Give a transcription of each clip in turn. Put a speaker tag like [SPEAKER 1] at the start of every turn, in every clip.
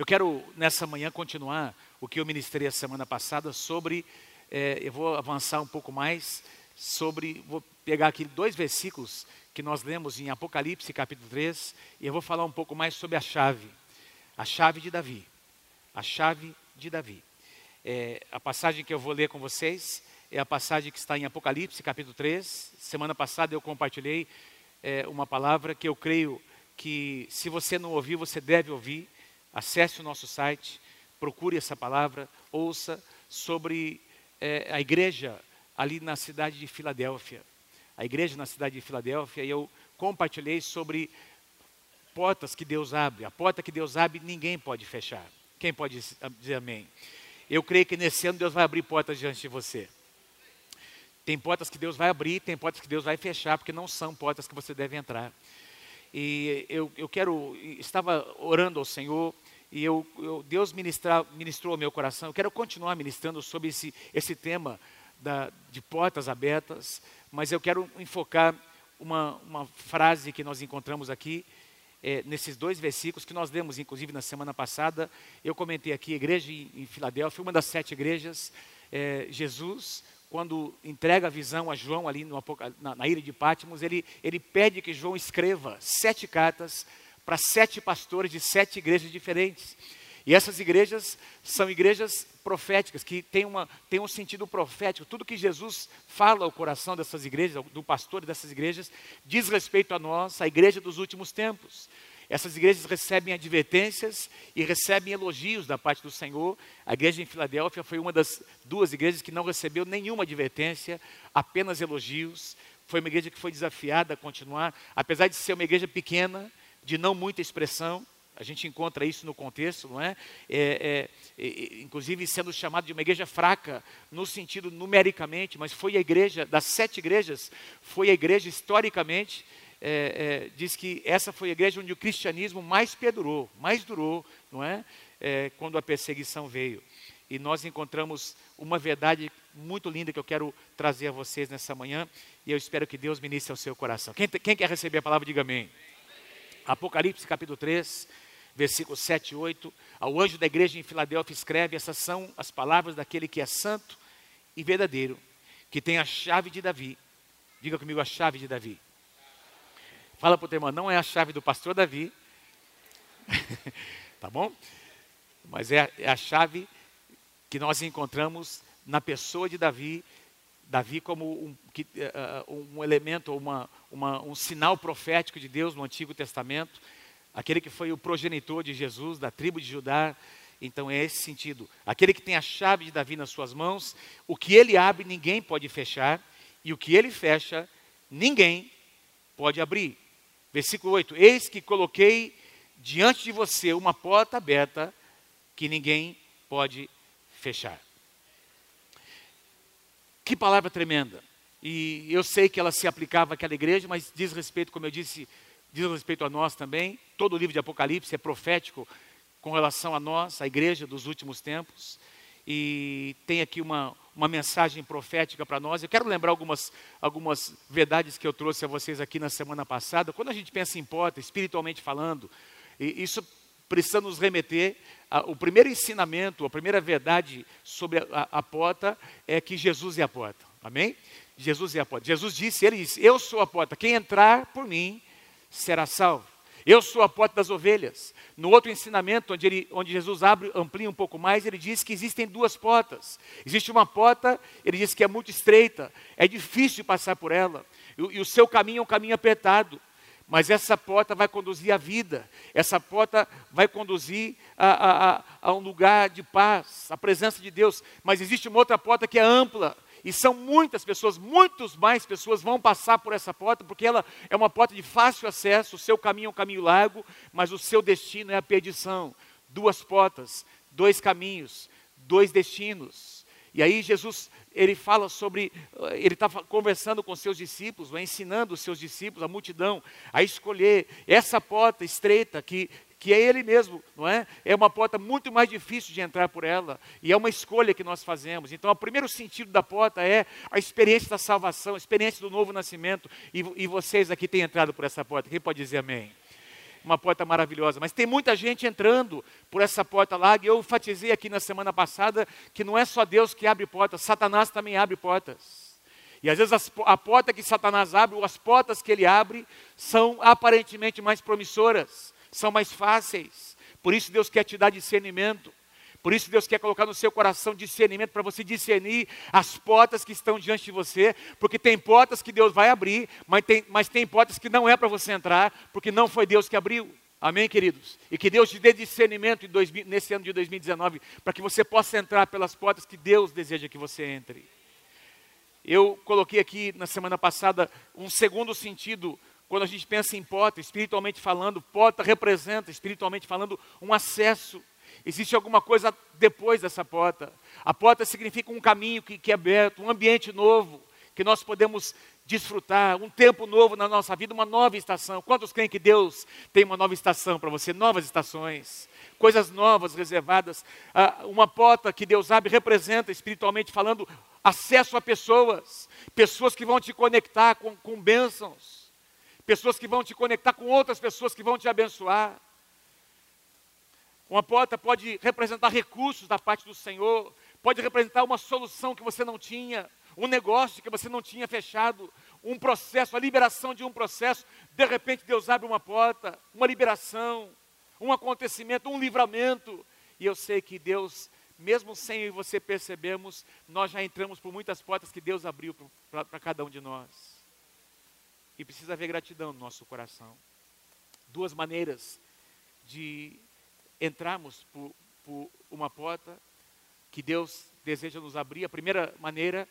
[SPEAKER 1] Eu quero, nessa manhã, continuar o que eu ministrei a semana passada sobre. É, eu vou avançar um pouco mais sobre. Vou pegar aqui dois versículos que nós lemos em Apocalipse, capítulo 3, e eu vou falar um pouco mais sobre a chave. A chave de Davi. A chave de Davi. É, a passagem que eu vou ler com vocês é a passagem que está em Apocalipse, capítulo 3. Semana passada eu compartilhei é, uma palavra que eu creio que, se você não ouviu, você deve ouvir. Acesse o nosso site, procure essa palavra, ouça sobre é, a igreja ali na cidade de Filadélfia. A igreja na cidade de Filadélfia, e eu compartilhei sobre portas que Deus abre. A porta que Deus abre, ninguém pode fechar. Quem pode dizer amém? Eu creio que nesse ano Deus vai abrir portas diante de você. Tem portas que Deus vai abrir, tem portas que Deus vai fechar, porque não são portas que você deve entrar. E eu, eu quero, estava orando ao Senhor, e eu, eu Deus ministra, ministrou meu coração. Eu quero continuar ministrando sobre esse, esse tema da, de portas abertas, mas eu quero enfocar uma, uma frase que nós encontramos aqui, é, nesses dois versículos que nós lemos, inclusive, na semana passada. Eu comentei aqui, igreja em, em Filadélfia, uma das sete igrejas. É, Jesus, quando entrega a visão a João ali no, na, na ilha de Pátimos, ele, ele pede que João escreva sete cartas para sete pastores de sete igrejas diferentes. E essas igrejas são igrejas proféticas, que têm, uma, têm um sentido profético. Tudo que Jesus fala ao coração dessas igrejas, do pastor dessas igrejas, diz respeito a nós, a igreja dos últimos tempos. Essas igrejas recebem advertências e recebem elogios da parte do Senhor. A igreja em Filadélfia foi uma das duas igrejas que não recebeu nenhuma advertência, apenas elogios. Foi uma igreja que foi desafiada a continuar, apesar de ser uma igreja pequena, de não muita expressão. A gente encontra isso no contexto, não é? É, é? é, Inclusive sendo chamado de uma igreja fraca, no sentido numericamente, mas foi a igreja, das sete igrejas, foi a igreja historicamente é, é, diz que essa foi a igreja onde o cristianismo mais perdurou, mais durou, não é? é? Quando a perseguição veio. E nós encontramos uma verdade muito linda que eu quero trazer a vocês nessa manhã, e eu espero que Deus ministre ao seu coração. Quem, quem quer receber a palavra, diga amém. Apocalipse capítulo 3, versículos 7 e 8. Ao anjo da igreja em Filadélfia escreve: Essas são as palavras daquele que é santo e verdadeiro, que tem a chave de Davi. Diga comigo a chave de Davi. Fala para o teu irmão, não é a chave do pastor Davi, tá bom? Mas é, é a chave que nós encontramos na pessoa de Davi, Davi como um, uh, um elemento, uma, uma, um sinal profético de Deus no Antigo Testamento, aquele que foi o progenitor de Jesus, da tribo de Judá. Então é esse sentido. Aquele que tem a chave de Davi nas suas mãos, o que ele abre, ninguém pode fechar, e o que ele fecha, ninguém pode abrir. Versículo 8: Eis que coloquei diante de você uma porta aberta que ninguém pode fechar. Que palavra tremenda. E eu sei que ela se aplicava àquela igreja, mas diz respeito, como eu disse, diz respeito a nós também. Todo o livro de Apocalipse é profético com relação a nós, a igreja dos últimos tempos. E tem aqui uma, uma mensagem profética para nós. Eu quero lembrar algumas, algumas verdades que eu trouxe a vocês aqui na semana passada. Quando a gente pensa em porta, espiritualmente falando, isso precisa nos remeter. A, o primeiro ensinamento, a primeira verdade sobre a, a, porta é que Jesus é a porta. Amém? Jesus é a porta. Jesus disse, ele disse, eu sou a porta. Quem entrar por mim será salvo. Eu sou a porta das ovelhas. No outro ensinamento, onde, ele, onde Jesus abre, amplia um pouco mais, ele diz que existem duas portas. Existe uma porta, ele diz que é muito estreita, é difícil passar por ela, e, e o seu caminho é um caminho apertado. Mas essa porta vai conduzir à vida, essa porta vai conduzir a, a, a um lugar de paz, a presença de Deus. Mas existe uma outra porta que é ampla, e são muitas pessoas, muitos mais pessoas vão passar por essa porta, porque ela é uma porta de fácil acesso, o seu caminho é um caminho largo, mas o seu destino é a perdição. Duas portas, dois caminhos, dois destinos. E aí Jesus, ele fala sobre, ele está conversando com seus discípulos, ensinando os seus discípulos, a multidão, a escolher essa porta estreita que, que é Ele mesmo, não é? É uma porta muito mais difícil de entrar por ela, e é uma escolha que nós fazemos. Então, o primeiro sentido da porta é a experiência da salvação, a experiência do novo nascimento, e, e vocês aqui têm entrado por essa porta. Quem pode dizer amém? Uma porta maravilhosa, mas tem muita gente entrando por essa porta larga. Eu enfatizei aqui na semana passada que não é só Deus que abre portas, Satanás também abre portas. E às vezes a porta que Satanás abre, ou as portas que ele abre, são aparentemente mais promissoras, são mais fáceis. Por isso Deus quer te dar discernimento. Por isso Deus quer colocar no seu coração discernimento para você discernir as portas que estão diante de você, porque tem portas que Deus vai abrir, mas tem, mas tem portas que não é para você entrar, porque não foi Deus que abriu. Amém, queridos? E que Deus te dê discernimento dois, nesse ano de 2019, para que você possa entrar pelas portas que Deus deseja que você entre. Eu coloquei aqui na semana passada um segundo sentido quando a gente pensa em porta, espiritualmente falando, porta representa, espiritualmente falando, um acesso. Existe alguma coisa depois dessa porta. A porta significa um caminho que, que é aberto, um ambiente novo, que nós podemos desfrutar, um tempo novo na nossa vida, uma nova estação. Quantos creem que Deus tem uma nova estação para você? Novas estações, coisas novas reservadas. Ah, uma porta que Deus abre representa, espiritualmente falando, acesso a pessoas, pessoas que vão te conectar com, com bênçãos, pessoas que vão te conectar com outras pessoas que vão te abençoar. Uma porta pode representar recursos da parte do Senhor, pode representar uma solução que você não tinha, um negócio que você não tinha fechado, um processo, a liberação de um processo. De repente Deus abre uma porta, uma liberação, um acontecimento, um livramento. E eu sei que Deus, mesmo sem eu e você percebermos, nós já entramos por muitas portas que Deus abriu para cada um de nós. E precisa haver gratidão no nosso coração. Duas maneiras de entrarmos por, por uma porta que Deus deseja nos abrir. A primeira maneira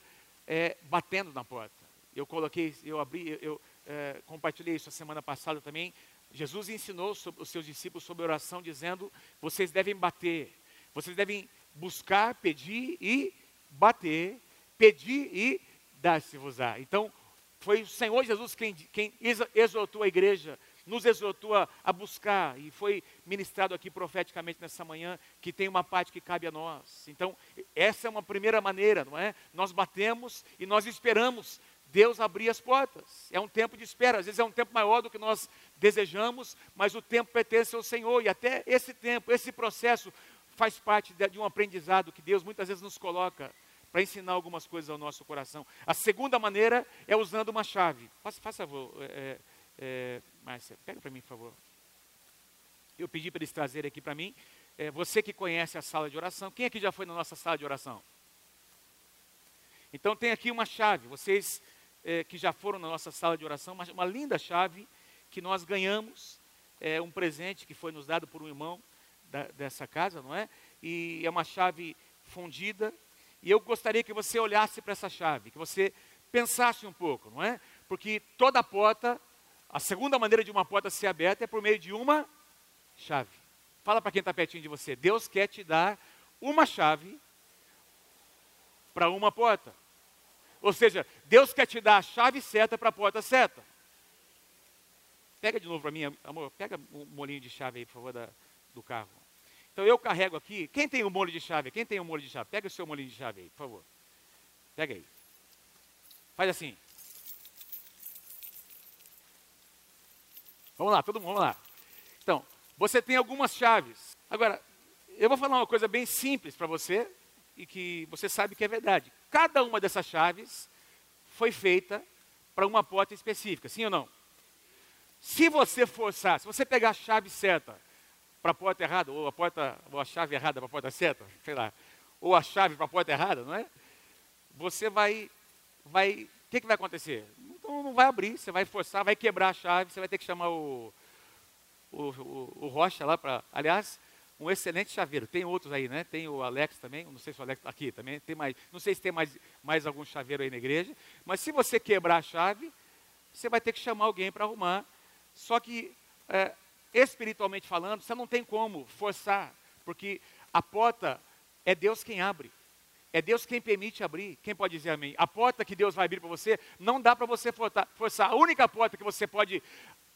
[SPEAKER 1] é batendo na porta. Eu coloquei, eu abri, eu é, compartilhei isso a semana passada também. Jesus ensinou os seus discípulos sobre oração, dizendo: vocês devem bater, vocês devem buscar, pedir e bater, pedir e dar-se-vos-á. Então, foi o Senhor Jesus quem, quem exortou a igreja nos exortou a, a, buscar, e foi ministrado aqui profeticamente nessa manhã, que tem uma parte que cabe a nós. Então, essa é uma primeira maneira, não é? Nós batemos e nós esperamos Deus abrir as portas. É um tempo de espera, às vezes é um tempo maior do que nós desejamos, mas o tempo pertence ao Senhor, e até esse tempo, esse processo, faz parte de, de um aprendizado que Deus muitas vezes nos coloca para ensinar algumas coisas ao nosso coração. A segunda maneira é usando uma chave. Faça, favor, é, é, Márcia, pega para mim, por favor. Eu pedi para eles trazerem aqui para mim. É, você que conhece a sala de oração, quem aqui já foi na nossa sala de oração? Então tem aqui uma chave. Vocês é, que já foram na nossa sala de oração, uma, uma linda chave que nós ganhamos, é um presente que foi nos dado por um irmão da, dessa casa, não é? E é uma chave fundida. E eu gostaria que você olhasse para essa chave, que você pensasse um pouco, não é? Porque toda porta a segunda maneira de uma porta ser aberta é por meio de uma chave. Fala para quem está pertinho de você. Deus quer te dar uma chave para uma porta. Ou seja, Deus quer te dar a chave certa para a porta certa. Pega de novo para mim, amor, pega um molinho de chave aí, por favor, da, do carro. Então eu carrego aqui. Quem tem o um molho de chave? Quem tem o um molho de chave? Pega o seu molinho de chave aí, por favor. Pega aí. Faz assim. Vamos lá, todo mundo, vamos lá. Então, você tem algumas chaves. Agora, eu vou falar uma coisa bem simples para você e que você sabe que é verdade. Cada uma dessas chaves foi feita para uma porta específica, sim ou não? Se você forçar, se você pegar a chave certa para a porta errada, ou a porta, ou a chave errada para a porta certa, sei lá, ou a chave para a porta errada, não é? Você vai, vai, o que, que vai acontecer? Não vai abrir, você vai forçar, vai quebrar a chave, você vai ter que chamar o, o, o, o Rocha lá para. Aliás, um excelente chaveiro. Tem outros aí, né? Tem o Alex também, não sei se o Alex está aqui também, tem mais, não sei se tem mais, mais algum chaveiro aí na igreja, mas se você quebrar a chave, você vai ter que chamar alguém para arrumar. Só que, é, espiritualmente falando, você não tem como forçar, porque a porta é Deus quem abre. É Deus quem permite abrir. Quem pode dizer amém? A porta que Deus vai abrir para você, não dá para você forçar. A única porta que você pode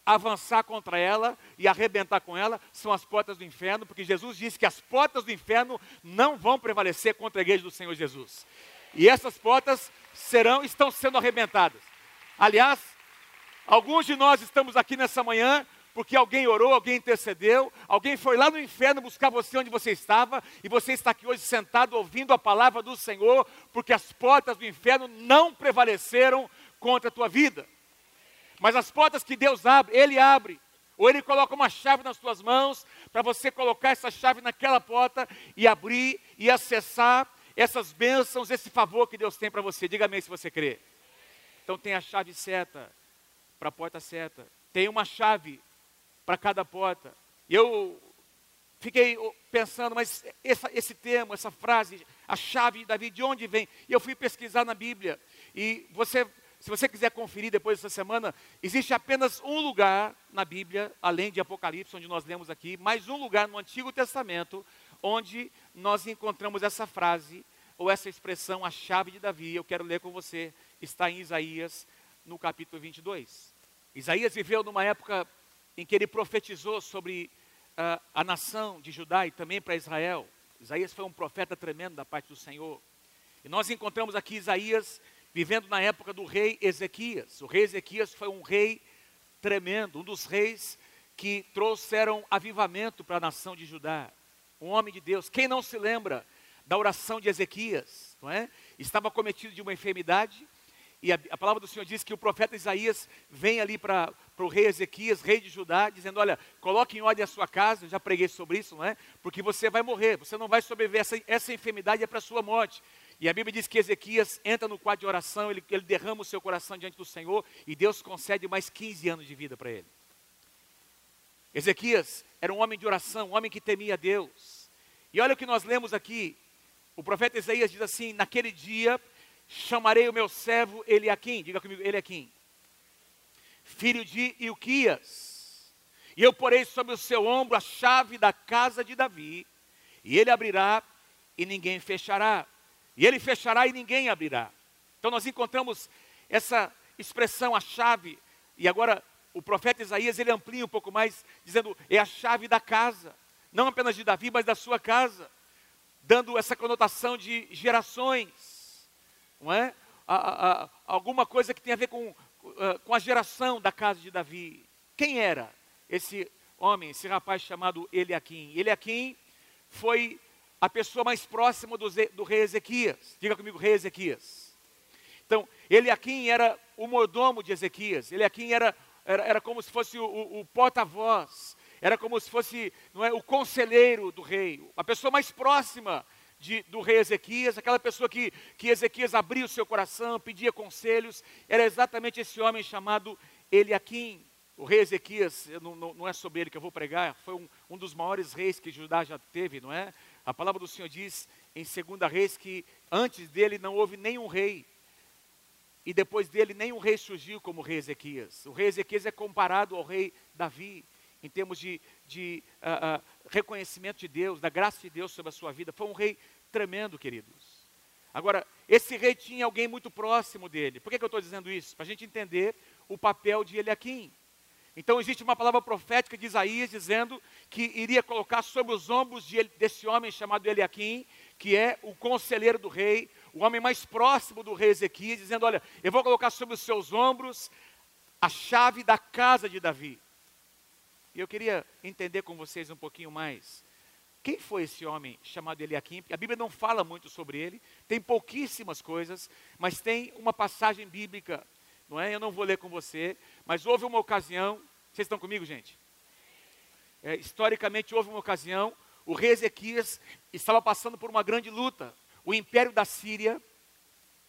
[SPEAKER 1] avançar contra ela e arrebentar com ela são as portas do inferno, porque Jesus disse que as portas do inferno não vão prevalecer contra a igreja do Senhor Jesus. E essas portas serão, estão sendo arrebentadas. Aliás, alguns de nós estamos aqui nessa manhã porque alguém orou, alguém intercedeu, alguém foi lá no inferno buscar você onde você estava, e você está aqui hoje sentado ouvindo a palavra do Senhor, porque as portas do inferno não prevaleceram contra a tua vida. Mas as portas que Deus abre, Ele abre. Ou Ele coloca uma chave nas tuas mãos, para você colocar essa chave naquela porta e abrir e acessar essas bênçãos, esse favor que Deus tem para você. Diga amém se você crê. Então tem a chave certa para a porta certa. Tem uma chave para cada porta. E eu fiquei pensando, mas essa, esse termo, essa frase, a chave de Davi, de onde vem? E eu fui pesquisar na Bíblia. E você, se você quiser conferir depois dessa semana, existe apenas um lugar na Bíblia, além de Apocalipse, onde nós lemos aqui, mais um lugar no Antigo Testamento, onde nós encontramos essa frase, ou essa expressão, a chave de Davi. Eu quero ler com você, está em Isaías, no capítulo 22. Isaías viveu numa época em que ele profetizou sobre uh, a nação de Judá e também para Israel. Isaías foi um profeta tremendo da parte do Senhor. E nós encontramos aqui Isaías vivendo na época do rei Ezequias. O rei Ezequias foi um rei tremendo, um dos reis que trouxeram avivamento para a nação de Judá. Um homem de Deus. Quem não se lembra da oração de Ezequias, não é? Estava cometido de uma enfermidade, e a, a, palavra do Senhor diz que o profeta Isaías vem ali para o rei Ezequias, rei de Judá, dizendo: Olha, coloque em ordem a sua casa, eu já preguei sobre isso, não é? Porque você vai morrer, você não vai sobreviver, essa, essa enfermidade é para a sua morte. E a Bíblia diz que Ezequias entra no quadro de oração, ele, ele derrama o seu coração diante do Senhor, e Deus concede mais 15 anos de vida para ele. Ezequias era um homem de oração, um homem que temia Deus. E olha o que nós lemos aqui. O profeta Isaías diz assim: Naquele dia chamarei o meu servo Eliaquim, diga comigo, Eliaquim, filho de Ilquias, e eu porei sobre o seu ombro a chave da casa de Davi, e ele abrirá e ninguém fechará, e ele fechará e ninguém abrirá. Então nós encontramos essa expressão, a chave, e agora o profeta Isaías ele amplia um pouco mais, dizendo: é a chave da casa, não apenas de Davi, mas da sua casa, dando essa conotação de gerações não é? A, a, a, alguma coisa que tem a ver com, uh, com a geração da casa de Davi. Quem era esse homem, esse rapaz chamado Eliakim? Eliakim foi a pessoa mais próxima do, do rei Ezequias. Diga comigo, rei Ezequias. Então, Eliakim era o mordomo de Ezequias. Eliakim era, era, era como se fosse o, o, o porta-voz. Era como se fosse não é, o conselheiro do rei. A pessoa mais próxima de, do rei Ezequias, aquela pessoa que, que Ezequias abria o seu coração, pedia conselhos, era exatamente esse homem chamado Eliakim. O rei Ezequias, não, não, não é sobre ele que eu vou pregar, foi um, um dos maiores reis que Judá já teve, não é? A palavra do Senhor diz em 2 Reis que antes dele não houve nenhum rei, e depois dele nenhum rei surgiu como o rei Ezequias. O rei Ezequias é comparado ao rei Davi, em termos de, de uh, uh, reconhecimento de Deus, da graça de Deus sobre a sua vida. Foi um rei tremendo, queridos. Agora, esse rei tinha alguém muito próximo dele. Por que, que eu estou dizendo isso? Para a gente entender o papel de Eliakim. Então, existe uma palavra profética de Isaías dizendo que iria colocar sobre os ombros de, desse homem chamado Eliakim, que é o conselheiro do rei, o homem mais próximo do rei Ezequias, dizendo: Olha, eu vou colocar sobre os seus ombros a chave da casa de Davi. E eu queria entender com vocês um pouquinho mais quem foi esse homem chamado Eliakim? A Bíblia não fala muito sobre ele, tem pouquíssimas coisas, mas tem uma passagem bíblica, não é? Eu não vou ler com você, mas houve uma ocasião, vocês estão comigo, gente? É, historicamente houve uma ocasião, o rei Ezequias estava passando por uma grande luta. O império da Síria,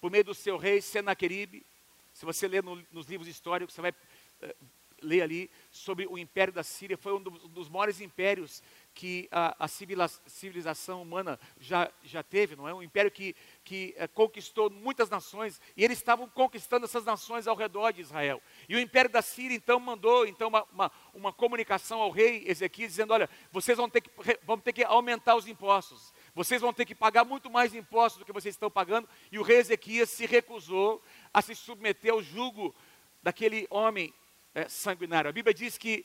[SPEAKER 1] por meio do seu rei Senaqueribe, se você ler no, nos livros históricos, você vai é, ler ali sobre o império da Síria, foi um dos maiores impérios que a, a civilização humana já, já teve, não é? Um império que, que é, conquistou muitas nações e eles estavam conquistando essas nações ao redor de Israel. E o império da Síria então mandou então uma, uma, uma comunicação ao rei Ezequias dizendo: olha, vocês vão ter, que, vão ter que aumentar os impostos, vocês vão ter que pagar muito mais impostos do que vocês estão pagando. E o rei Ezequias se recusou a se submeter ao jugo daquele homem é, sanguinário. A Bíblia diz que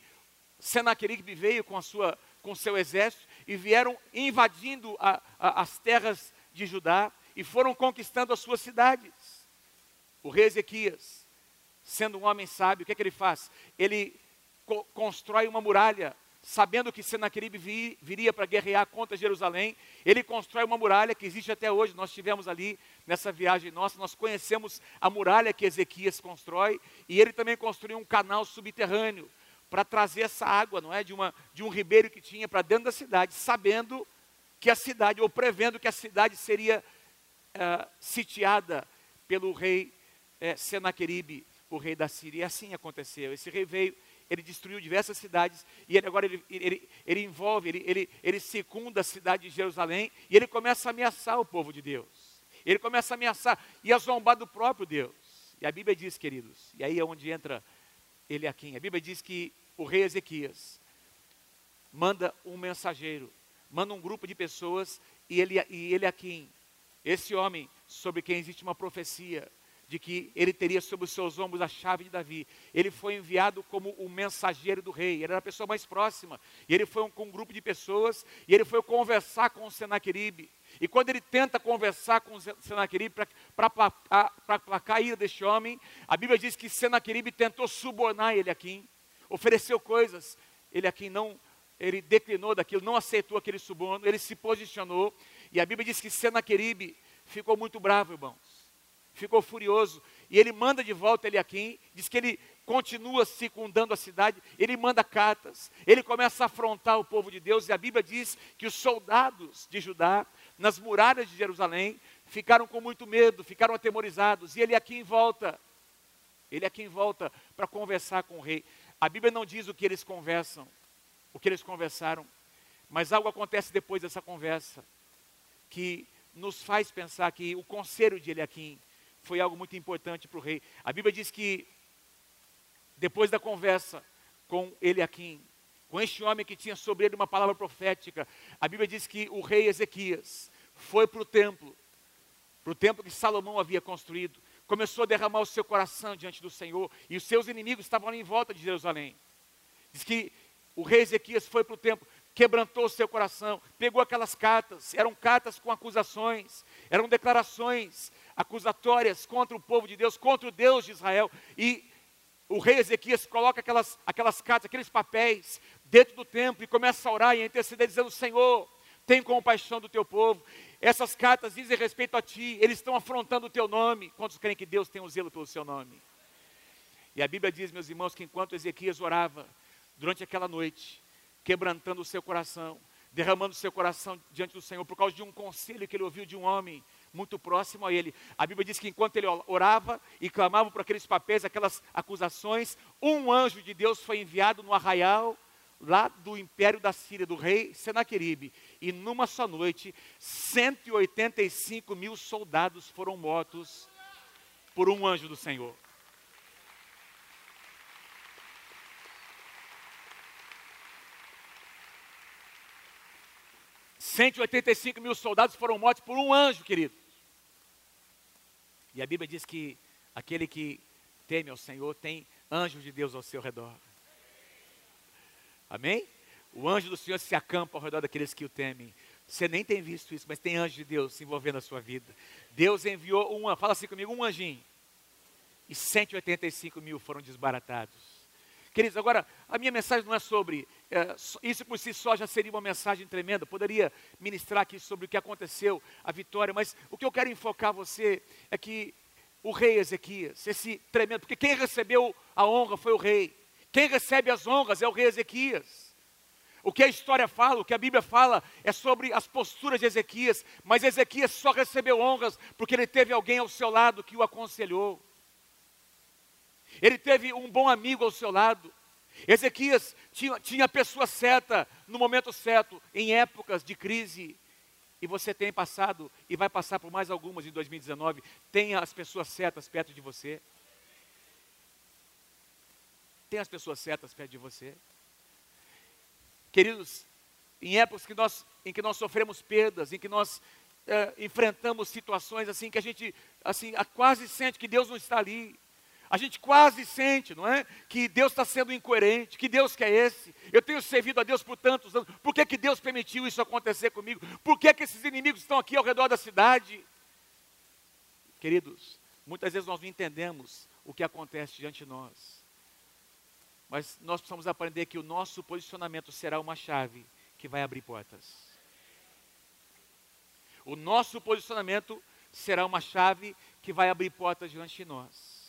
[SPEAKER 1] Senaqueribe veio com a sua com seu exército e vieram invadindo a, a, as terras de Judá e foram conquistando as suas cidades. O rei Ezequias, sendo um homem sábio, o que, é que ele faz? Ele co constrói uma muralha, sabendo que Senaqueribe vi, viria para guerrear contra Jerusalém. Ele constrói uma muralha que existe até hoje. Nós estivemos ali nessa viagem nossa, nós conhecemos a muralha que Ezequias constrói, e ele também construiu um canal subterrâneo para trazer essa água, não é, de, uma, de um ribeiro que tinha para dentro da cidade, sabendo que a cidade, ou prevendo que a cidade seria uh, sitiada pelo rei uh, Senaqueribe, o rei da Síria. E assim aconteceu. Esse rei veio, ele destruiu diversas cidades, e ele, agora ele, ele, ele envolve, ele, ele, ele secunda a cidade de Jerusalém, e ele começa a ameaçar o povo de Deus. Ele começa a ameaçar e a zombar do próprio Deus. E a Bíblia diz, queridos, e aí é onde entra ele aqui. A Bíblia diz que o rei Ezequias manda um mensageiro manda um grupo de pessoas e ele, e ele aqui, esse homem sobre quem existe uma profecia de que ele teria sobre os seus ombros a chave de Davi. Ele foi enviado como o mensageiro do rei, ele era a pessoa mais próxima. E ele foi com um grupo de pessoas e ele foi conversar com o Senaqueribe. E quando ele tenta conversar com o Senaqueribe para placar a ira deste homem, a Bíblia diz que Senaqueribe tentou subornar ele aqui, ofereceu coisas. Ele aqui não ele declinou daquilo, não aceitou aquele suborno, ele se posicionou, e a Bíblia diz que Senaqueribe ficou muito bravo, irmãos, ficou furioso, e ele manda de volta Eliakim, diz que ele continua circundando a cidade, ele manda cartas, ele começa a afrontar o povo de Deus, e a Bíblia diz que os soldados de Judá, nas muralhas de Jerusalém, ficaram com muito medo, ficaram atemorizados, e ele aqui em volta, ele aqui em volta para conversar com o rei. A Bíblia não diz o que eles conversam, o que eles conversaram, mas algo acontece depois dessa conversa que nos faz pensar que o conselho de Eliakim foi algo muito importante para o rei. A Bíblia diz que depois da conversa com Eliakim, com este homem que tinha sobre ele uma palavra profética, a Bíblia diz que o rei Ezequias foi para o templo, para o templo que Salomão havia construído, começou a derramar o seu coração diante do Senhor, e os seus inimigos estavam ali em volta de Jerusalém. Diz que o rei Ezequias foi para o templo, quebrantou o seu coração, pegou aquelas cartas, eram cartas com acusações, eram declarações acusatórias contra o povo de Deus, contra o Deus de Israel, e o rei Ezequias coloca aquelas, aquelas cartas, aqueles papéis dentro do templo e começa a orar e a interceder, dizendo: Senhor, tem compaixão do teu povo. Essas cartas dizem respeito a ti, eles estão afrontando o teu nome. Quantos creem que Deus tem um zelo pelo seu nome? E a Bíblia diz, meus irmãos, que enquanto Ezequias orava, durante aquela noite, quebrantando o seu coração, derramando o seu coração diante do Senhor por causa de um conselho que ele ouviu de um homem muito próximo a ele. A Bíblia diz que enquanto ele orava e clamava por aqueles papéis, aquelas acusações, um anjo de Deus foi enviado no arraial lá do império da Síria, do rei Senaqueribe, e numa só noite, 185 mil soldados foram mortos por um anjo do Senhor. 185 mil soldados foram mortos por um anjo, querido. E a Bíblia diz que aquele que teme ao Senhor tem anjos de Deus ao seu redor. Amém? O anjo do Senhor se acampa ao redor daqueles que o temem. Você nem tem visto isso, mas tem anjo de Deus se envolvendo na sua vida. Deus enviou um, fala assim comigo, um anjinho. E 185 mil foram desbaratados. Queridos, agora, a minha mensagem não é sobre. É, isso por si só já seria uma mensagem tremenda. Poderia ministrar aqui sobre o que aconteceu, a vitória, mas o que eu quero enfocar você é que o rei Ezequias, esse tremendo, porque quem recebeu a honra foi o rei. Quem recebe as honras é o rei Ezequias. O que a história fala, o que a Bíblia fala, é sobre as posturas de Ezequias, mas Ezequias só recebeu honras porque ele teve alguém ao seu lado que o aconselhou. Ele teve um bom amigo ao seu lado. Ezequias tinha, tinha a pessoa certa, no momento certo, em épocas de crise. E você tem passado e vai passar por mais algumas em 2019. Tenha as pessoas certas perto de você. Tenha as pessoas certas perto de você. Queridos, em épocas que nós, em que nós sofremos perdas, em que nós é, enfrentamos situações assim que a gente assim, quase sente que Deus não está ali. A gente quase sente, não é? Que Deus está sendo incoerente, que Deus quer esse. Eu tenho servido a Deus por tantos anos. Por que, que Deus permitiu isso acontecer comigo? Por que, que esses inimigos estão aqui ao redor da cidade? Queridos, muitas vezes nós não entendemos o que acontece diante de nós. Mas nós precisamos aprender que o nosso posicionamento será uma chave que vai abrir portas. O nosso posicionamento será uma chave que vai abrir portas diante de nós.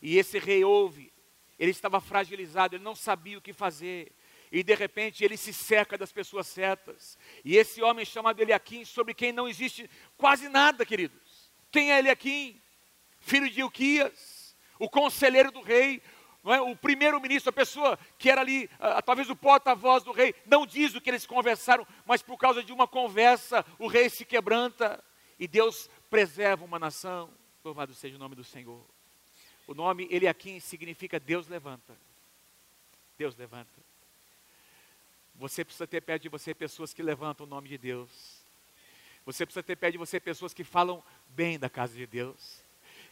[SPEAKER 1] E esse rei ouve, ele estava fragilizado, ele não sabia o que fazer. E de repente ele se cerca das pessoas certas. E esse homem chamado Eliakim, sobre quem não existe quase nada, queridos. Quem é Eliakim? Filho de Ilquias, o conselheiro do rei, é? o primeiro-ministro, a pessoa que era ali, talvez o porta-voz do rei, não diz o que eles conversaram, mas por causa de uma conversa, o rei se quebranta e Deus preserva uma nação. Louvado seja o nome do Senhor. O nome Eliakim significa Deus levanta. Deus levanta. Você precisa ter perto de você pessoas que levantam o nome de Deus. Você precisa ter perto de você pessoas que falam bem da casa de Deus.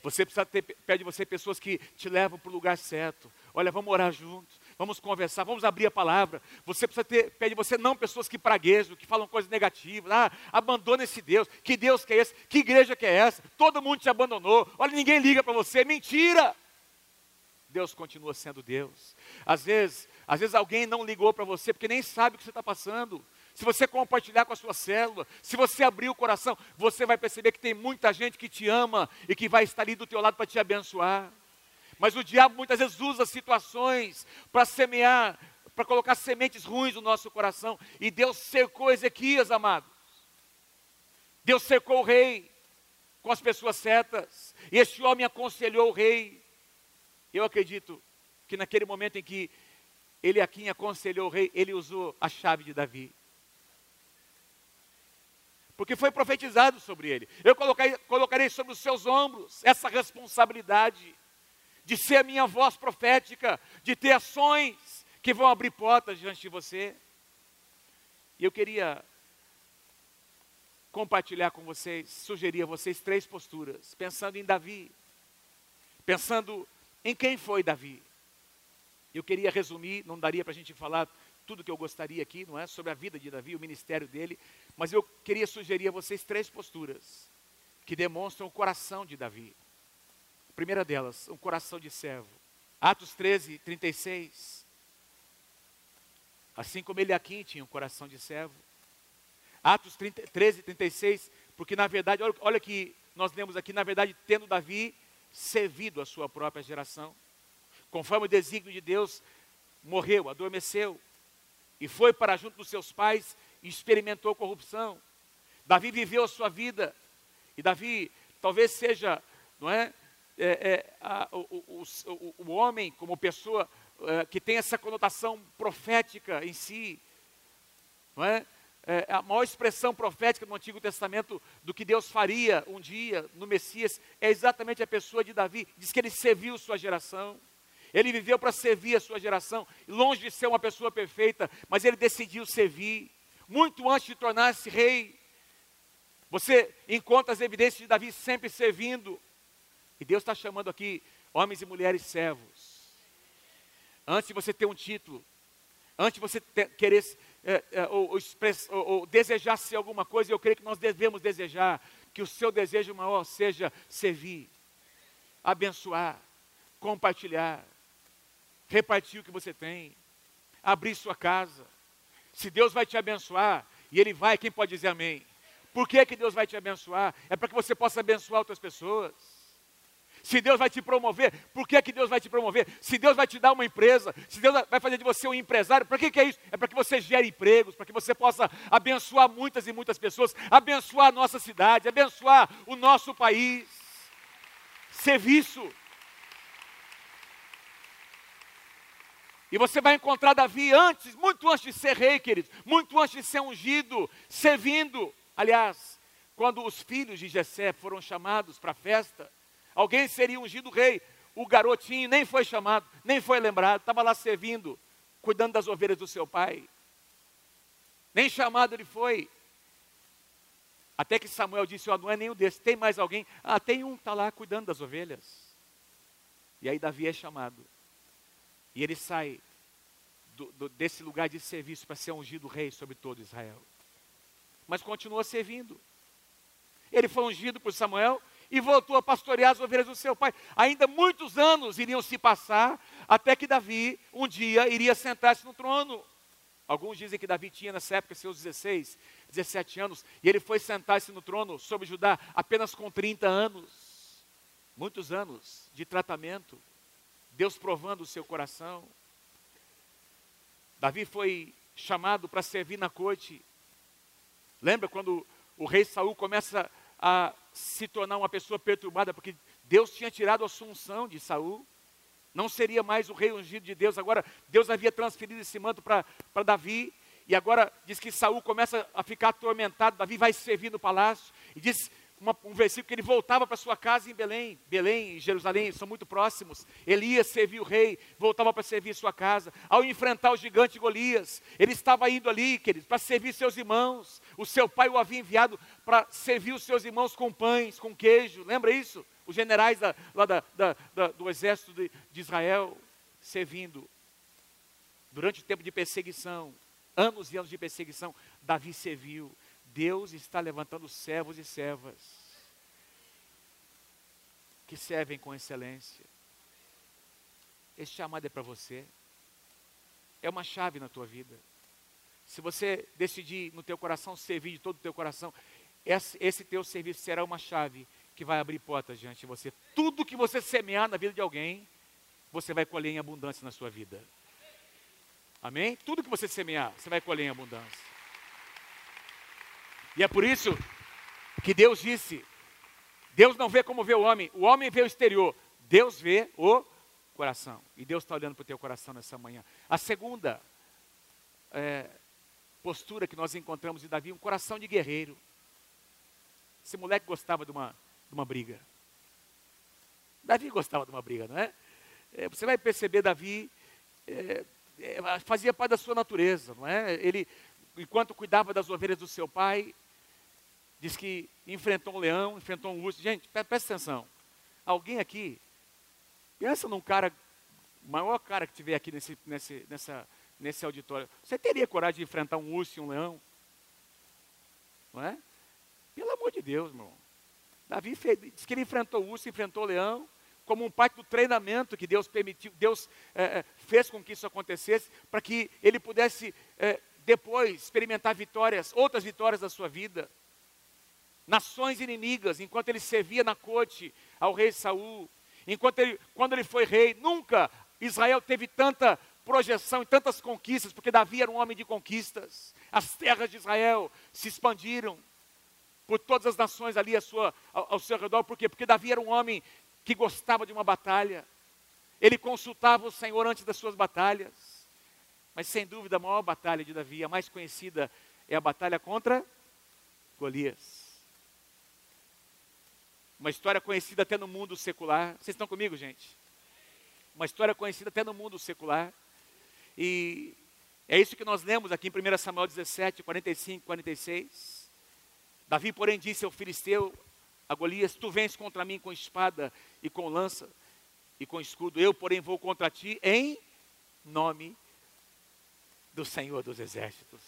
[SPEAKER 1] Você precisa ter perto de você pessoas que te levam para o lugar certo. Olha, vamos orar juntos, vamos conversar, vamos abrir a palavra. Você precisa ter perto de você não pessoas que praguejam, que falam coisas negativas. Ah, abandona esse Deus. Que Deus que é esse? Que igreja que é essa? Todo mundo te abandonou. Olha, ninguém liga para você. Mentira! Deus continua sendo Deus. Às vezes, às vezes alguém não ligou para você porque nem sabe o que você está passando se você compartilhar com a sua célula, se você abrir o coração, você vai perceber que tem muita gente que te ama e que vai estar ali do teu lado para te abençoar. Mas o diabo muitas vezes usa situações para semear, para colocar sementes ruins no nosso coração. E Deus cercou Ezequias, amados. Deus cercou o rei com as pessoas certas. E este homem aconselhou o rei. Eu acredito que naquele momento em que ele aqui aconselhou o rei, ele usou a chave de Davi porque foi profetizado sobre ele. Eu colocarei, colocarei sobre os seus ombros essa responsabilidade de ser a minha voz profética, de ter ações que vão abrir portas diante de você. E eu queria compartilhar com vocês, sugerir a vocês três posturas, pensando em Davi, pensando em quem foi Davi. Eu queria resumir, não daria para a gente falar tudo que eu gostaria aqui, não é? Sobre a vida de Davi, o ministério dele. Mas eu queria sugerir a vocês três posturas que demonstram o coração de Davi. Primeira delas, um coração de servo. Atos 13, 36. Assim como ele aqui tinha um coração de servo. Atos 30, 13, 36. Porque na verdade, olha, olha que nós lemos aqui, na verdade, tendo Davi servido a sua própria geração. Conforme o desígnio de Deus, morreu, adormeceu e foi para junto dos seus pais e experimentou corrupção. Davi viveu a sua vida e Davi talvez seja, não é, é, é a, o, o, o, homem como pessoa é, que tem essa conotação profética em si, não é? é? A maior expressão profética no Antigo Testamento do que Deus faria um dia no Messias é exatamente a pessoa de Davi. Diz que ele serviu sua geração. Ele viveu para servir a sua geração, longe de ser uma pessoa perfeita, mas ele decidiu servir, muito antes de tornar-se rei. Você encontra as evidências de Davi sempre servindo, e Deus está chamando aqui homens e mulheres servos. Antes de você ter um título, antes de você ter, querer é, é, ou, ou, express, ou, ou desejar ser alguma coisa, eu creio que nós devemos desejar que o seu desejo maior seja servir, abençoar, compartilhar repartir o que você tem, abrir sua casa. Se Deus vai te abençoar, e Ele vai, quem pode dizer amém? Por que, que Deus vai te abençoar? É para que você possa abençoar outras pessoas. Se Deus vai te promover, por que, que Deus vai te promover? Se Deus vai te dar uma empresa, se Deus vai fazer de você um empresário, para que, que é isso? É para que você gere empregos, para que você possa abençoar muitas e muitas pessoas, abençoar a nossa cidade, abençoar o nosso país. Serviço. E você vai encontrar Davi antes, muito antes de ser rei, queridos, muito antes de ser ungido, servindo. Aliás, quando os filhos de Jessé foram chamados para a festa, alguém seria ungido rei. O garotinho nem foi chamado, nem foi lembrado, estava lá servindo, cuidando das ovelhas do seu pai. Nem chamado ele foi. Até que Samuel disse: oh, não é nenhum desses, tem mais alguém? Ah, tem um, está lá cuidando das ovelhas. E aí Davi é chamado. E ele sai do, do, desse lugar de serviço para ser ungido rei sobre todo Israel. Mas continua servindo. Ele foi ungido por Samuel, e voltou a pastorear as ovelhas do seu pai. Ainda muitos anos iriam se passar até que Davi um dia iria sentar-se no trono. Alguns dizem que Davi tinha nessa época seus 16, 17 anos, e ele foi sentar-se no trono sobre Judá apenas com 30 anos. Muitos anos de tratamento, Deus provando o seu coração. Davi foi chamado para servir na corte. Lembra quando o rei Saul começa a se tornar uma pessoa perturbada, porque Deus tinha tirado a assunção de Saul? não seria mais o rei ungido de Deus. Agora, Deus havia transferido esse manto para Davi, e agora diz que Saul começa a ficar atormentado, Davi vai servir no palácio, e diz uma, um versículo que ele voltava para sua casa em Belém, Belém e Jerusalém são muito próximos, ele ia servir o rei, voltava para servir sua casa, ao enfrentar o gigante Golias, ele estava indo ali, queridos, para servir seus irmãos, o seu pai o havia enviado para servir os seus irmãos com pães, com queijo, lembra isso? os generais da, lá da, da, da, do exército de, de Israel servindo. Durante o tempo de perseguição, anos e anos de perseguição, Davi serviu. Deus está levantando servos e servas que servem com excelência. Esse chamado é para você. É uma chave na tua vida. Se você decidir no teu coração servir de todo o teu coração, esse, esse teu serviço será uma chave que vai abrir portas diante de você. Tudo que você semear na vida de alguém, você vai colher em abundância na sua vida. Amém? Tudo que você semear, você vai colher em abundância. E é por isso que Deus disse: Deus não vê como vê o homem, o homem vê o exterior, Deus vê o coração. E Deus está olhando para o teu coração nessa manhã. A segunda é, postura que nós encontramos em Davi, um coração de guerreiro. Esse moleque gostava de uma de uma briga. Davi gostava de uma briga, não é? é você vai perceber, Davi é, é, fazia parte da sua natureza, não é? Ele, enquanto cuidava das ovelhas do seu pai, diz que enfrentou um leão, enfrentou um urso. Gente, presta atenção. Alguém aqui, pensa num cara, o maior cara que tiver aqui nesse, nesse, nessa, nesse auditório. Você teria coragem de enfrentar um urso e um leão? Não é? Pelo amor de Deus, meu irmão. Davi fez, diz que ele enfrentou o urso, enfrentou o leão, como um parte do treinamento que Deus permitiu, Deus é, é, fez com que isso acontecesse, para que ele pudesse é, depois experimentar vitórias, outras vitórias da sua vida. Nações inimigas, enquanto ele servia na corte ao rei Saul, enquanto ele, quando ele foi rei, nunca Israel teve tanta projeção e tantas conquistas, porque Davi era um homem de conquistas. As terras de Israel se expandiram, por todas as nações ali sua, ao, ao seu redor. Por quê? Porque Davi era um homem que gostava de uma batalha. Ele consultava o Senhor antes das suas batalhas. Mas sem dúvida a maior batalha de Davi, a mais conhecida, é a batalha contra Golias. Uma história conhecida até no mundo secular. Vocês estão comigo, gente? Uma história conhecida até no mundo secular. E é isso que nós lemos aqui em 1 Samuel 17, 45, 46. Davi, porém, disse ao filisteu, a Golias: Tu vens contra mim com espada e com lança e com escudo, eu, porém, vou contra ti em nome do Senhor dos Exércitos.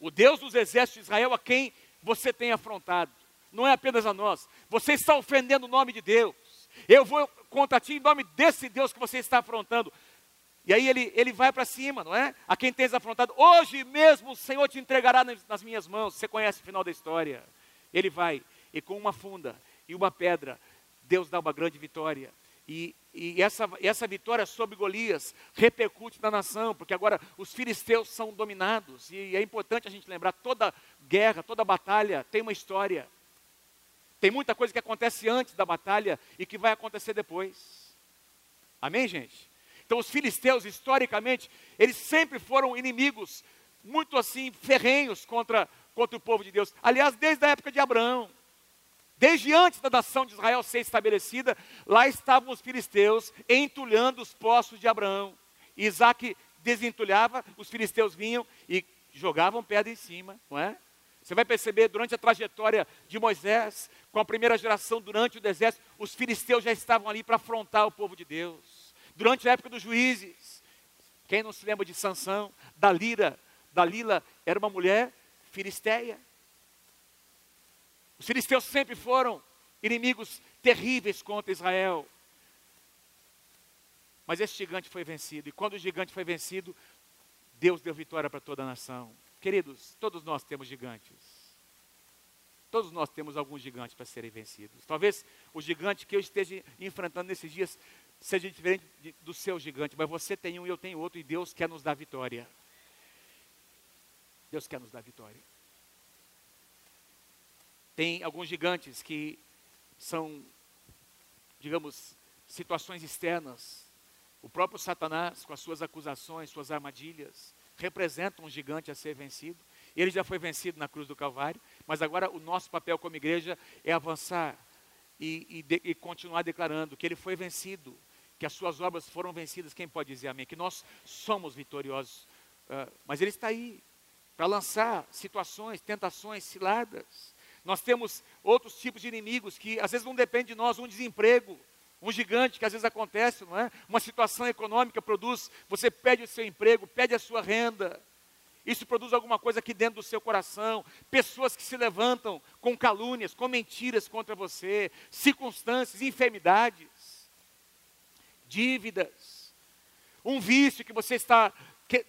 [SPEAKER 1] O Deus dos Exércitos de Israel a quem você tem afrontado, não é apenas a nós, você está ofendendo o nome de Deus. Eu vou contra ti em nome desse Deus que você está afrontando. E aí ele, ele vai para cima, não é? A quem tens afrontado, hoje mesmo o Senhor te entregará nas, minhas mãos. Você conhece o final da história. Ele vai, e com uma funda e uma pedra, Deus dá uma grande vitória. E, e essa, essa vitória sobre Golias repercute na nação, porque agora os filisteus são dominados. E é importante a gente lembrar: toda guerra, toda batalha tem uma história. Tem muita coisa que acontece antes da batalha e que vai acontecer depois. Amém, gente? Então, os filisteus, historicamente, eles sempre foram inimigos, muito assim, ferrenhos contra, contra o povo de Deus. Aliás, desde a época de Abraão, desde antes da nação de Israel ser estabelecida, lá estavam os filisteus entulhando os poços de Abraão. Isaac desentulhava, os filisteus vinham e jogavam pedra em cima, não é? Você vai perceber durante a trajetória de Moisés, com a primeira geração durante o deserto, os filisteus já estavam ali para afrontar o povo de Deus durante a época dos juízes. Quem não se lembra de Sansão, Dalila, Dalila era uma mulher filisteia. Os filisteus sempre foram inimigos terríveis contra Israel. Mas esse gigante foi vencido, e quando o gigante foi vencido, Deus deu vitória para toda a nação. Queridos, todos nós temos gigantes. Todos nós temos alguns gigantes para serem vencidos. Talvez o gigante que eu esteja enfrentando nesses dias seja diferente do seu gigante, mas você tem um e eu tenho outro, e Deus quer nos dar vitória. Deus quer nos dar vitória. Tem alguns gigantes que são, digamos, situações externas. O próprio Satanás, com as suas acusações, suas armadilhas, representa um gigante a ser vencido. Ele já foi vencido na cruz do Calvário, mas agora o nosso papel como igreja é avançar e, e, de, e continuar declarando que ele foi vencido, que as suas obras foram vencidas. Quem pode dizer amém? Que nós somos vitoriosos. Uh, mas ele está aí para lançar situações, tentações, ciladas. Nós temos outros tipos de inimigos que às vezes não dependem de nós, um desemprego, um gigante que às vezes acontece, não é? Uma situação econômica produz, você perde o seu emprego, perde a sua renda. Isso produz alguma coisa aqui dentro do seu coração. Pessoas que se levantam com calúnias, com mentiras contra você, circunstâncias, enfermidades, dívidas, um vício que você está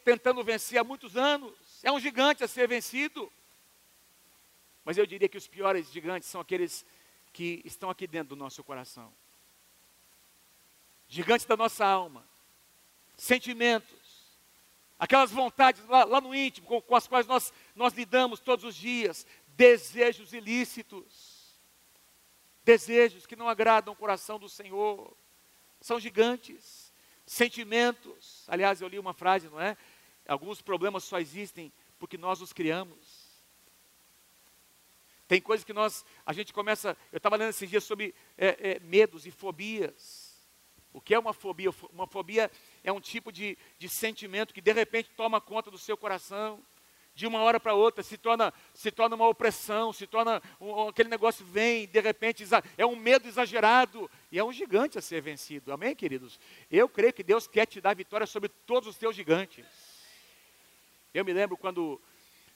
[SPEAKER 1] tentando vencer há muitos anos. É um gigante a ser vencido. Mas eu diria que os piores gigantes são aqueles que estão aqui dentro do nosso coração. Gigantes da nossa alma, sentimentos, aquelas vontades lá, lá no íntimo com, com, as quais nós, nós lidamos todos os dias, desejos ilícitos, desejos que não agradam o coração do Senhor, são gigantes, sentimentos. Aliás, eu li uma frase, não é? Alguns problemas só existem porque nós os criamos. Tem coisas que nós, a gente começa, eu estava lendo esses dias sobre é, é, medos e fobias. O que é uma fobia? Uma fobia é um tipo de, de sentimento que de repente toma conta do seu coração, de uma hora para outra, se torna, se torna uma opressão, se torna um, aquele negócio vem, de repente é um medo exagerado e é um gigante a ser vencido. Amém, queridos? Eu creio que Deus quer te dar vitória sobre todos os teus gigantes. Eu me lembro quando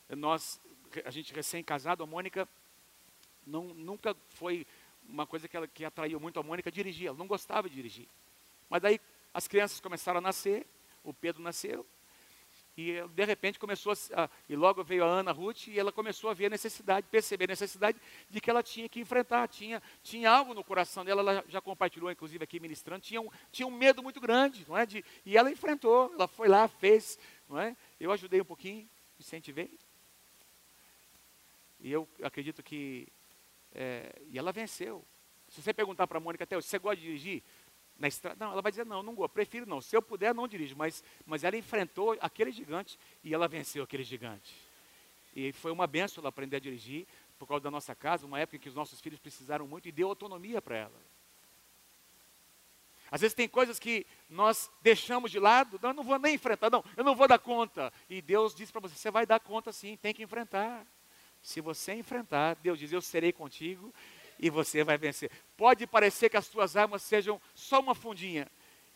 [SPEAKER 1] nós, a gente recém-casado, a Mônica não, nunca foi uma coisa que, ela, que atraiu muito a Mônica dirigir, ela não gostava de dirigir. Mas daí as crianças começaram a nascer, o Pedro nasceu, e de repente começou a, e logo veio a Ana Ruth e ela começou a ver a necessidade, perceber a necessidade de que ela tinha que enfrentar, tinha, tinha algo no coração dela, ela já compartilhou inclusive aqui ministrando, tinha um, tinha um medo muito grande, não é? De, e ela enfrentou, ela foi lá, fez, não é? Eu ajudei um pouquinho, Vicente veio. E eu acredito que é, e ela venceu. Se você perguntar para a Mônica até hoje, você gosta de dirigir? Na estrada? Não, ela vai dizer, não, não gosto, prefiro não. Se eu puder, não dirijo. Mas, mas ela enfrentou aquele gigante e ela venceu aquele gigante. E foi uma benção ela aprender a dirigir, por causa da nossa casa, uma época em que os nossos filhos precisaram muito e deu autonomia para ela. Às vezes tem coisas que nós deixamos de lado, não, eu não vou nem enfrentar, não, eu não vou dar conta. E Deus diz para você, você vai dar conta sim, tem que enfrentar. Se você enfrentar, Deus diz: Eu serei contigo e você vai vencer. Pode parecer que as tuas armas sejam só uma fundinha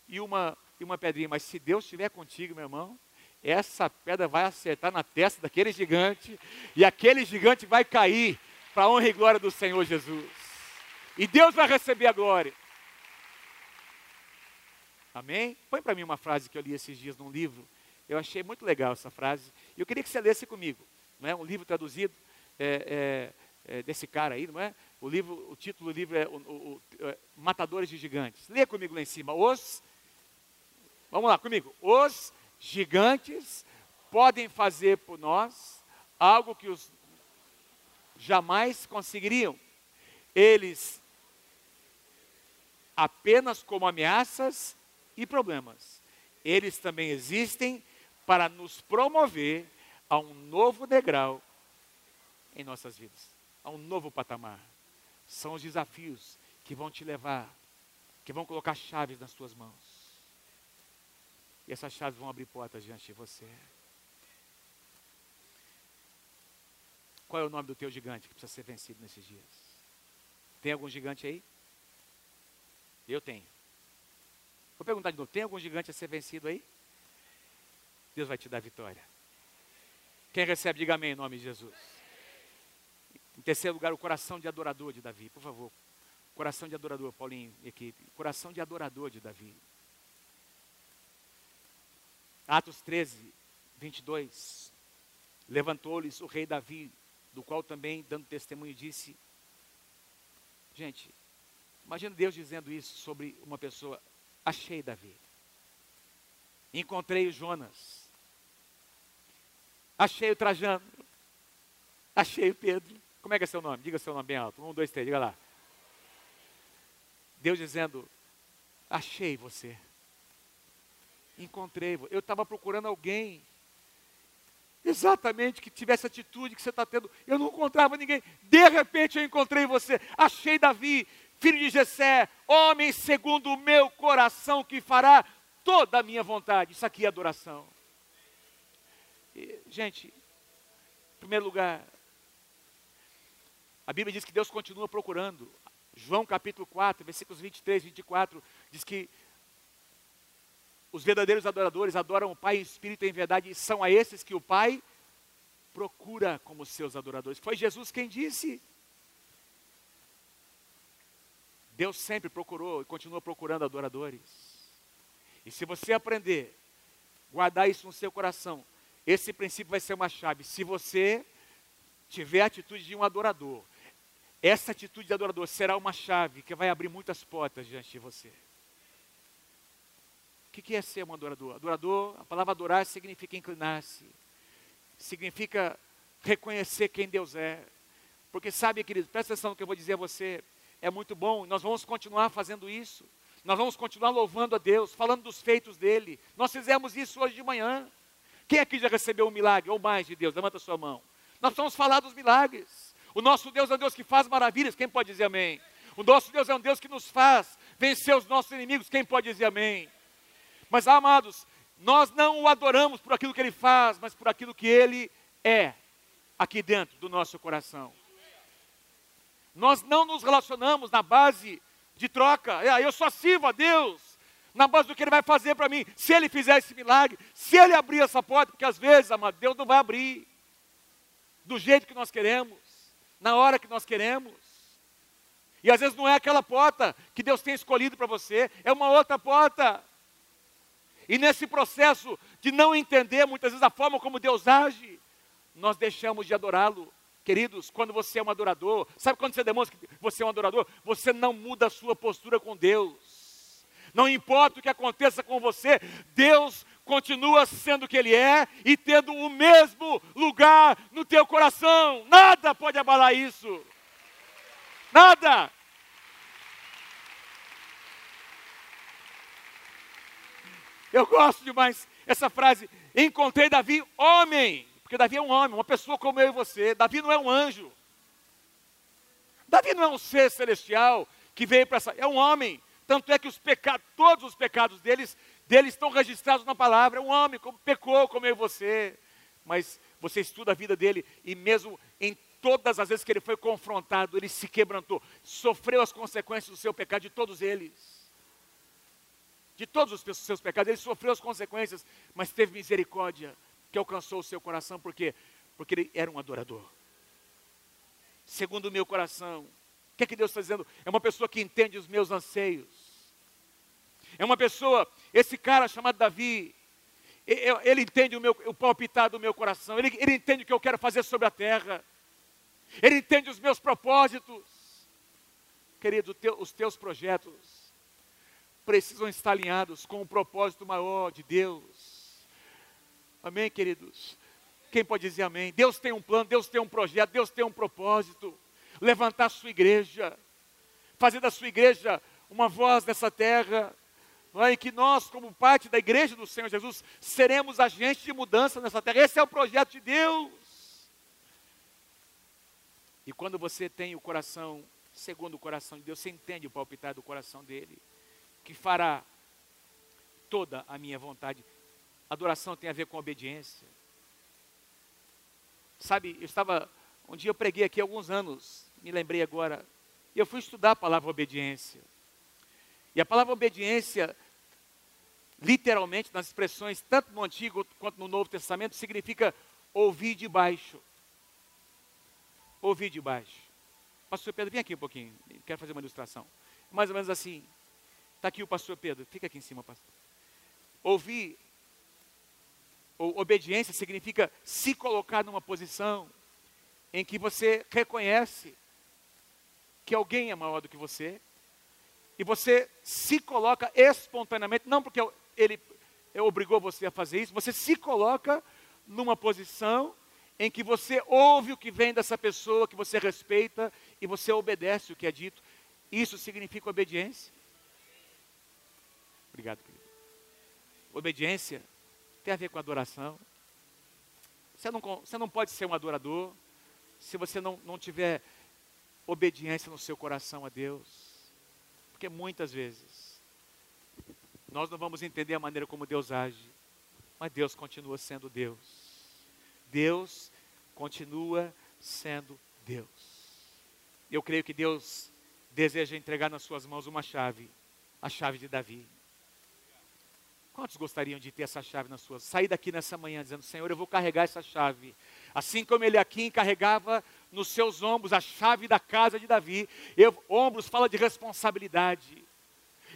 [SPEAKER 1] e uma, e uma pedrinha, mas se Deus estiver contigo, meu irmão, essa pedra vai acertar na testa daquele gigante e aquele gigante vai cair para a honra e glória do Senhor Jesus. E Deus vai receber a glória. Amém? Põe para mim uma frase que eu li esses dias num livro. Eu achei muito legal essa frase. E eu queria que você lesse comigo. Não é? Um livro traduzido é, é, é, desse cara aí, não é? O, livro, o título do livro é, o, o, é, Matadores de Gigantes. Leia comigo lá em cima. Os, vamos lá comigo. Os gigantes podem fazer por nós algo que os jamais conseguiriam. Eles apenas como ameaças e problemas. Eles também existem para nos promover a um novo degrau em nossas vidas, a um novo patamar. São os desafios que vão te levar, que vão colocar chaves nas tuas mãos. E essas chaves vão abrir portas diante de você. Qual é o nome do teu gigante que precisa ser vencido nesses dias? Tem algum gigante aí? Eu tenho. Vou perguntar de novo: tem algum gigante a ser vencido aí? Deus vai te dar vitória. Quem recebe, diga amém em nome de Jesus. Terceiro lugar, o coração de adorador de Davi, por favor. Coração de adorador, Paulinho equipe. Coração de adorador de Davi. Atos 13, 22. Levantou-lhes o rei Davi, do qual também, dando testemunho, disse: Gente, imagina Deus dizendo isso sobre uma pessoa. Achei Davi. Encontrei o Jonas. Achei o Trajano. Achei o Pedro. Como é que é seu nome? Diga seu nome bem alto. Um, dois, três, diga lá. Deus dizendo: Achei você. Encontrei. Eu estava procurando alguém exatamente que tivesse a atitude que você está tendo. Eu não encontrava ninguém. De repente eu encontrei você. Achei Davi, filho de Jessé, homem segundo o meu coração, que fará toda a minha vontade. Isso aqui é adoração. E, gente, em primeiro lugar, a Bíblia diz que Deus continua procurando. João capítulo 4, versículos 23 e 24, diz que os verdadeiros adoradores adoram o Pai em espírito e em verdade, e são a esses que o Pai procura como seus adoradores. Foi Jesus quem disse. Deus sempre procurou e continua procurando adoradores. E se você aprender, guardar isso no seu coração, esse princípio vai ser uma chave. Se você tiver a atitude de um adorador, essa atitude de adorador será uma chave que vai abrir muitas portas diante de você. O que é ser um adorador? Adorador, a palavra adorar significa inclinar-se, significa reconhecer quem Deus é. Porque sabe, querido, presta atenção no que eu vou dizer a você, é muito bom, nós vamos continuar fazendo isso. Nós vamos continuar louvando a Deus, falando dos feitos dele. Nós fizemos isso hoje de manhã. Quem aqui já recebeu um milagre ou mais de Deus? Levanta sua mão. Nós vamos falar dos milagres. O nosso Deus é um Deus que faz maravilhas. Quem pode dizer amém? O nosso Deus é um Deus que nos faz vencer os nossos inimigos. Quem pode dizer amém? Mas, amados, nós não o adoramos por aquilo que ele faz, mas por aquilo que ele é aqui dentro do nosso coração. Nós não nos relacionamos na base de troca. É, eu só sirvo a Deus na base do que Ele vai fazer para mim. Se Ele fizer esse milagre, se Ele abrir essa porta, porque às vezes, amado, Deus não vai abrir do jeito que nós queremos, na hora que nós queremos. E às vezes não é aquela porta que Deus tem escolhido para você, é uma outra porta. E nesse processo de não entender muitas vezes a forma como Deus age, nós deixamos de adorá-lo. Queridos, quando você é um adorador, sabe quando você demonstra que você é um adorador? Você não muda a sua postura com Deus. Não importa o que aconteça com você, Deus continua sendo o que Ele é e tendo o mesmo lugar no teu coração. Nada pode abalar isso. Nada. Eu gosto demais essa frase. Encontrei Davi, homem porque Davi é um homem, uma pessoa como eu e você. Davi não é um anjo. Davi não é um ser celestial que veio para essa. É um homem. Tanto é que os pecados, todos os pecados deles, deles estão registrados na palavra. É um homem, como pecou como eu e você. Mas você estuda a vida dele e mesmo em todas as vezes que ele foi confrontado, ele se quebrantou, sofreu as consequências do seu pecado, de todos eles. De todos os seus pecados, ele sofreu as consequências, mas teve misericórdia que alcançou o seu coração, por quê? Porque ele era um adorador. Segundo o meu coração, o que é que Deus está dizendo? É uma pessoa que entende os meus anseios. É uma pessoa, esse cara chamado Davi, ele entende o, meu, o palpitar do meu coração, ele, ele entende o que eu quero fazer sobre a terra, ele entende os meus propósitos. Querido, os teus projetos precisam estar alinhados com o propósito maior de Deus. Amém, queridos? Quem pode dizer amém? Deus tem um plano, Deus tem um projeto, Deus tem um propósito. Levantar a sua igreja, fazer da sua igreja uma voz nessa terra, é? em que nós, como parte da igreja do Senhor Jesus, seremos agentes de mudança nessa terra. Esse é o projeto de Deus. E quando você tem o coração, segundo o coração de Deus, você entende o palpitar do coração dele, que fará toda a minha vontade. Adoração tem a ver com obediência. Sabe, eu estava. Um dia eu preguei aqui há alguns anos, me lembrei agora. E eu fui estudar a palavra obediência. E a palavra obediência, literalmente, nas expressões, tanto no Antigo quanto no Novo Testamento, significa ouvir de baixo. Ouvir de baixo. Pastor Pedro, vem aqui um pouquinho. Quero fazer uma ilustração. Mais ou menos assim. Está aqui o pastor Pedro. Fica aqui em cima, pastor. Ouvir ou obediência significa se colocar numa posição em que você reconhece que alguém é maior do que você, e você se coloca espontaneamente, não porque ele obrigou você a fazer isso, você se coloca numa posição em que você ouve o que vem dessa pessoa, que você respeita e você obedece o que é dito. Isso significa obediência. Obrigado, querido. Obediência tem a ver com adoração. Você não, você não pode ser um adorador se você não, não tiver obediência no seu coração a Deus. Porque muitas vezes nós não vamos entender a maneira como Deus age, mas Deus continua sendo Deus. Deus continua sendo Deus. Eu creio que Deus deseja entregar nas suas mãos uma chave, a chave de Davi. Quantos gostariam de ter essa chave nas suas? Sair daqui nessa manhã dizendo: Senhor, eu vou carregar essa chave. Assim como ele aqui carregava nos seus ombros a chave da casa de Davi. Eu, ombros fala de responsabilidade.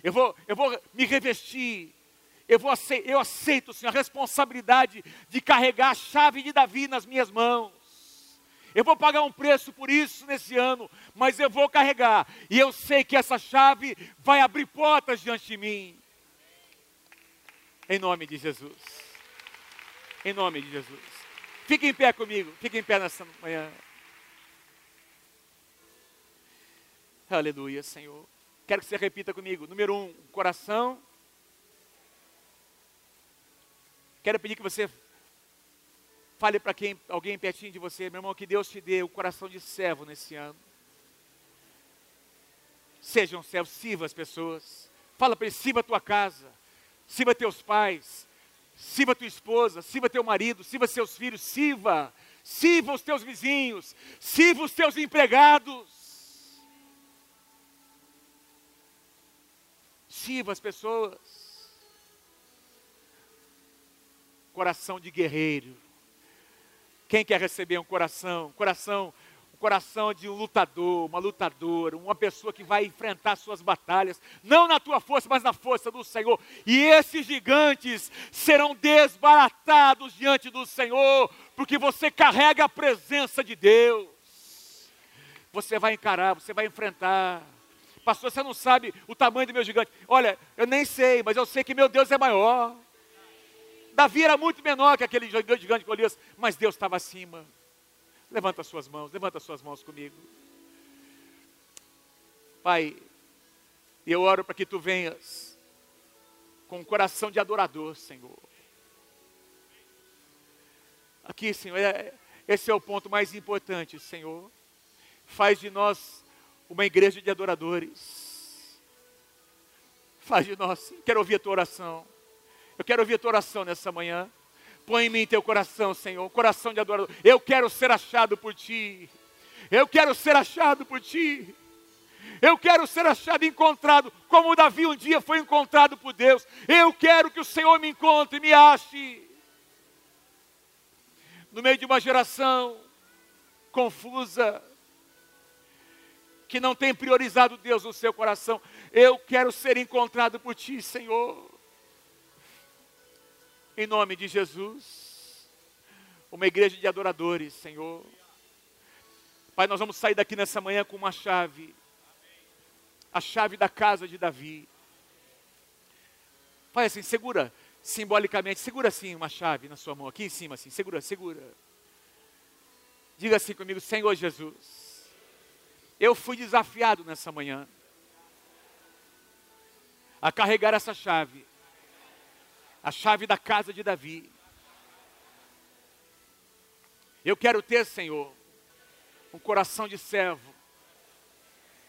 [SPEAKER 1] Eu vou, eu vou me revestir. Eu, vou, eu aceito, Senhor, a responsabilidade de carregar a chave de Davi nas minhas mãos. Eu vou pagar um preço por isso nesse ano, mas eu vou carregar. E eu sei que essa chave vai abrir portas diante de mim. Em nome de Jesus. Em nome de Jesus. Fique em pé comigo. Fique em pé nessa manhã. Aleluia, Senhor. Quero que você repita comigo. Número um, coração. Quero pedir que você fale para quem, alguém pertinho de você, meu irmão, que Deus te dê o coração de servo nesse ano. Sejam servos, sirva as pessoas. Fala para eles, sirva a tua casa sirva teus pais, sirva tua esposa, sirva teu marido, sirva seus filhos, sirva, sirva os teus vizinhos, sirva os teus empregados. Sirva as pessoas. Coração de guerreiro. Quem quer receber um coração? Coração coração de um lutador, uma lutadora, uma pessoa que vai enfrentar suas batalhas, não na tua força, mas na força do Senhor. E esses gigantes serão desbaratados diante do Senhor, porque você carrega a presença de Deus. Você vai encarar, você vai enfrentar. Pastor, você não sabe o tamanho do meu gigante. Olha, eu nem sei, mas eu sei que meu Deus é maior. Davi era muito menor que aquele gigante Golias, mas Deus estava acima. Levanta as suas mãos, levanta as suas mãos comigo. Pai, eu oro para que tu venhas com um coração de adorador, Senhor. Aqui, Senhor, é, esse é o ponto mais importante, Senhor. Faz de nós uma igreja de adoradores. Faz de nós, quero ouvir a tua oração. Eu quero ouvir a tua oração nessa manhã. Põe em mim teu coração, Senhor, coração de adorador. Eu quero ser achado por ti. Eu quero ser achado por ti. Eu quero ser achado encontrado, como Davi um dia foi encontrado por Deus. Eu quero que o Senhor me encontre e me ache. No meio de uma geração confusa, que não tem priorizado Deus no seu coração, eu quero ser encontrado por Ti, Senhor em nome de Jesus. Uma igreja de adoradores, Senhor. Pai, nós vamos sair daqui nessa manhã com uma chave. A chave da casa de Davi. Pai, assim, segura simbolicamente, segura assim uma chave na sua mão, aqui em cima, assim, segura, segura. Diga assim comigo, Senhor Jesus, eu fui desafiado nessa manhã a carregar essa chave a chave da casa de Davi. Eu quero ter, Senhor, um coração de servo.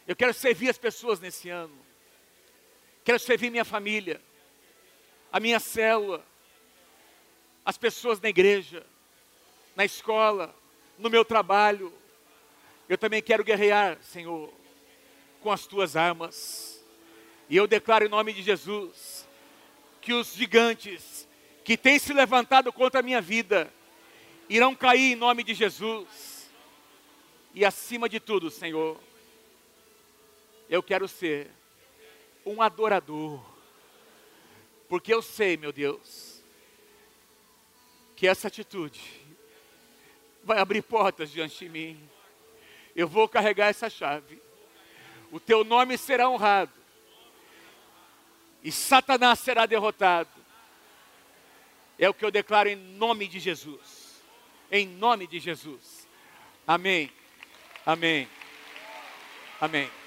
[SPEAKER 1] Eu quero servir as pessoas nesse ano. Quero servir minha família, a minha célula, as pessoas na igreja, na escola, no meu trabalho. Eu também quero guerrear, Senhor, com as tuas armas. E eu declaro em nome de Jesus que os gigantes que têm se levantado contra a minha vida irão cair em nome de Jesus. E acima de tudo, Senhor, Eu quero ser um adorador. Porque eu sei, meu Deus, que essa atitude vai abrir portas diante de mim. Eu vou carregar essa chave. O teu nome será honrado. E Satanás será derrotado. É o que eu declaro em nome de Jesus. Em nome de Jesus. Amém. Amém. Amém.